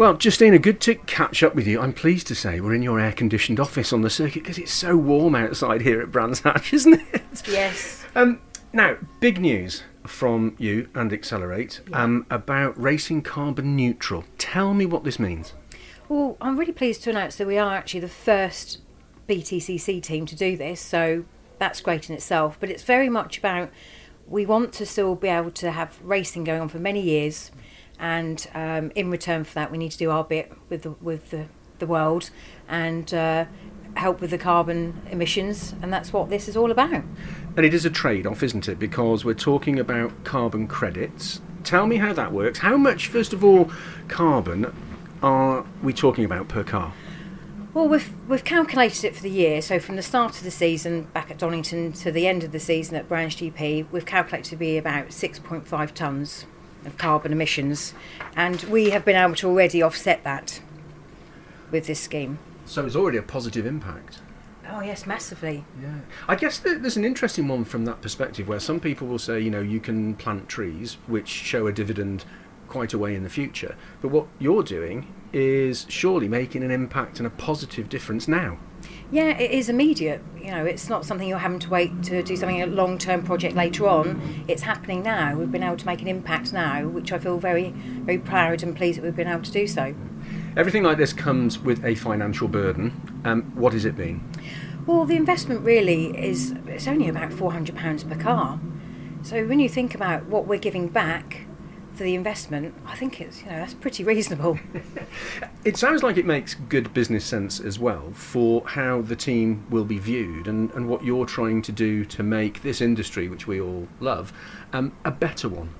Well, Justina, good to catch up with you. I'm pleased to say we're in your air conditioned office on the circuit because it's so warm outside here at Brands Hatch, isn't it? Yes. Um, now, big news from you and Excelr8 um, about racing carbon neutral. Tell me what this means. Well, I'm really pleased to announce that we are actually the first BTCC team to do this, so that's great in itself. But it's very much about we want to still be able to have racing going on for many years, and um, in return for that, we need to do our bit with the, with the, the world and uh, help with the carbon emissions, and that's what this is all about. And it is a trade off, isn't it? Because we're talking about carbon credits. Tell me how that works. How much, first of all, carbon are we talking about per car? Well, we've we've calculated it for the year. So from the start of the season back at Donington to the end of the season at Brands GP, we've calculated to be about 6.5 tonnes of carbon emissions, and we have been able to already offset that with this scheme. So it's already a positive impact. Oh yes, massively. Yeah. I guess th- there's an interesting one from that perspective where some people will say, you know, you can plant trees which show a dividend quite a way in the future. But what you're doing is surely making an impact and a positive difference now. Yeah, it is immediate. You know, it's not something you're having to wait to do something a long term project later on. It's happening now. We've been able to make an impact now, which I feel very, very proud and pleased that we've been able to do so. Everything like this comes with a financial burden. Um, what has it been? Well, the investment really is it's only about four hundred pounds per car. So when you think about what we're giving back for the investment, I think it's you know that's pretty reasonable. It sounds like it makes good business sense as well for how the team will be viewed and, and what you're trying to do to make this industry, which we all love, um, a better one.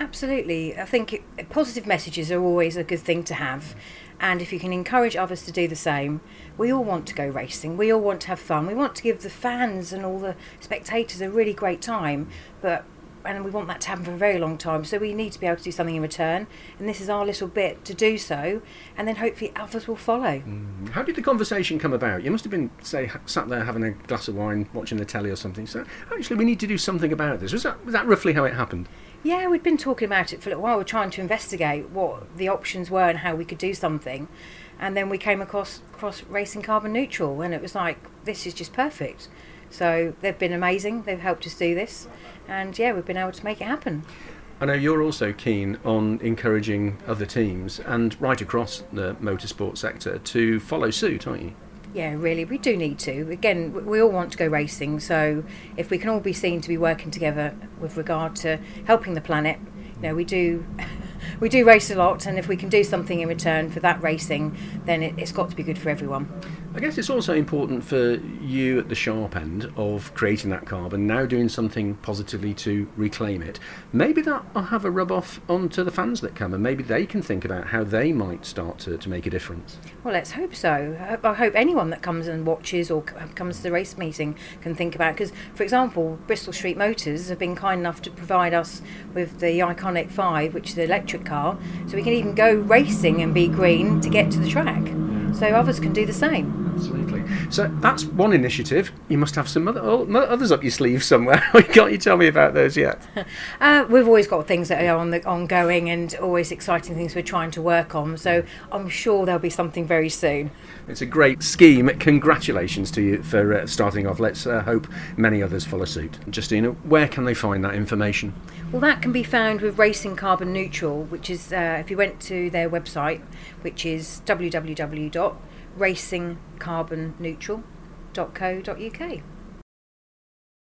Absolutely, I think it, positive messages are always a good thing to have, and if you can encourage others to do the same, we all want to go racing. We all want to have fun. We want to give the fans and all the spectators a really great time, but and we want that to happen for a very long time. So we need to be able to do something in return, and this is our little bit to do so, and then hopefully others will follow. Mm. How did the conversation come about? You must have been, say, sat there having a glass of wine, watching the telly or something. So actually, we need to do something about this. Was that was that roughly how it happened? Yeah, we'd been talking about it for a little while. We're trying to investigate what the options were and how we could do something. And then we came across, across Racing Carbon Neutral, and it was like, this is just perfect. So they've been amazing. They've helped us do this. And yeah, we've been able to make it happen. I know you're also keen on encouraging other teams and right across the motorsport sector to follow suit, aren't you? Yeah, really, we do need to. Again, we all want to go racing, so if we can all be seen to be working together with regard to helping the planet, you know, we do. We do race a lot, and if we can do something in return for that racing, then it, it's got to be good for everyone. I guess it's also important for you at the sharp end of creating that carbon, now doing something positively to reclaim it. Maybe that will have a rub off onto the fans that come, and maybe they can think about how they might start to, to make a difference. Well, let's hope so. I hope- anyone that comes and watches or comes to the race meeting can think about because, for example, Bristol Street Motors have been kind enough to provide us with the Ioniq 5, which is the electric car, so we can even go racing and be green to get to the track. So others can do the same. So that's one initiative. You must have some other, oh, others up your sleeve somewhere. Can't you tell me about those yet? Uh, we've always got things that are on the ongoing and always exciting things we're trying to work on. So I'm sure there'll be something very soon. It's a great scheme. Congratulations to you for uh, starting off. Let's uh, hope many others follow suit. Justina, where can they find that information? Well, that can be found with Racing Carbon Neutral, which is uh, if you went to their website, which is www.racingcarbonneutral.co.uk.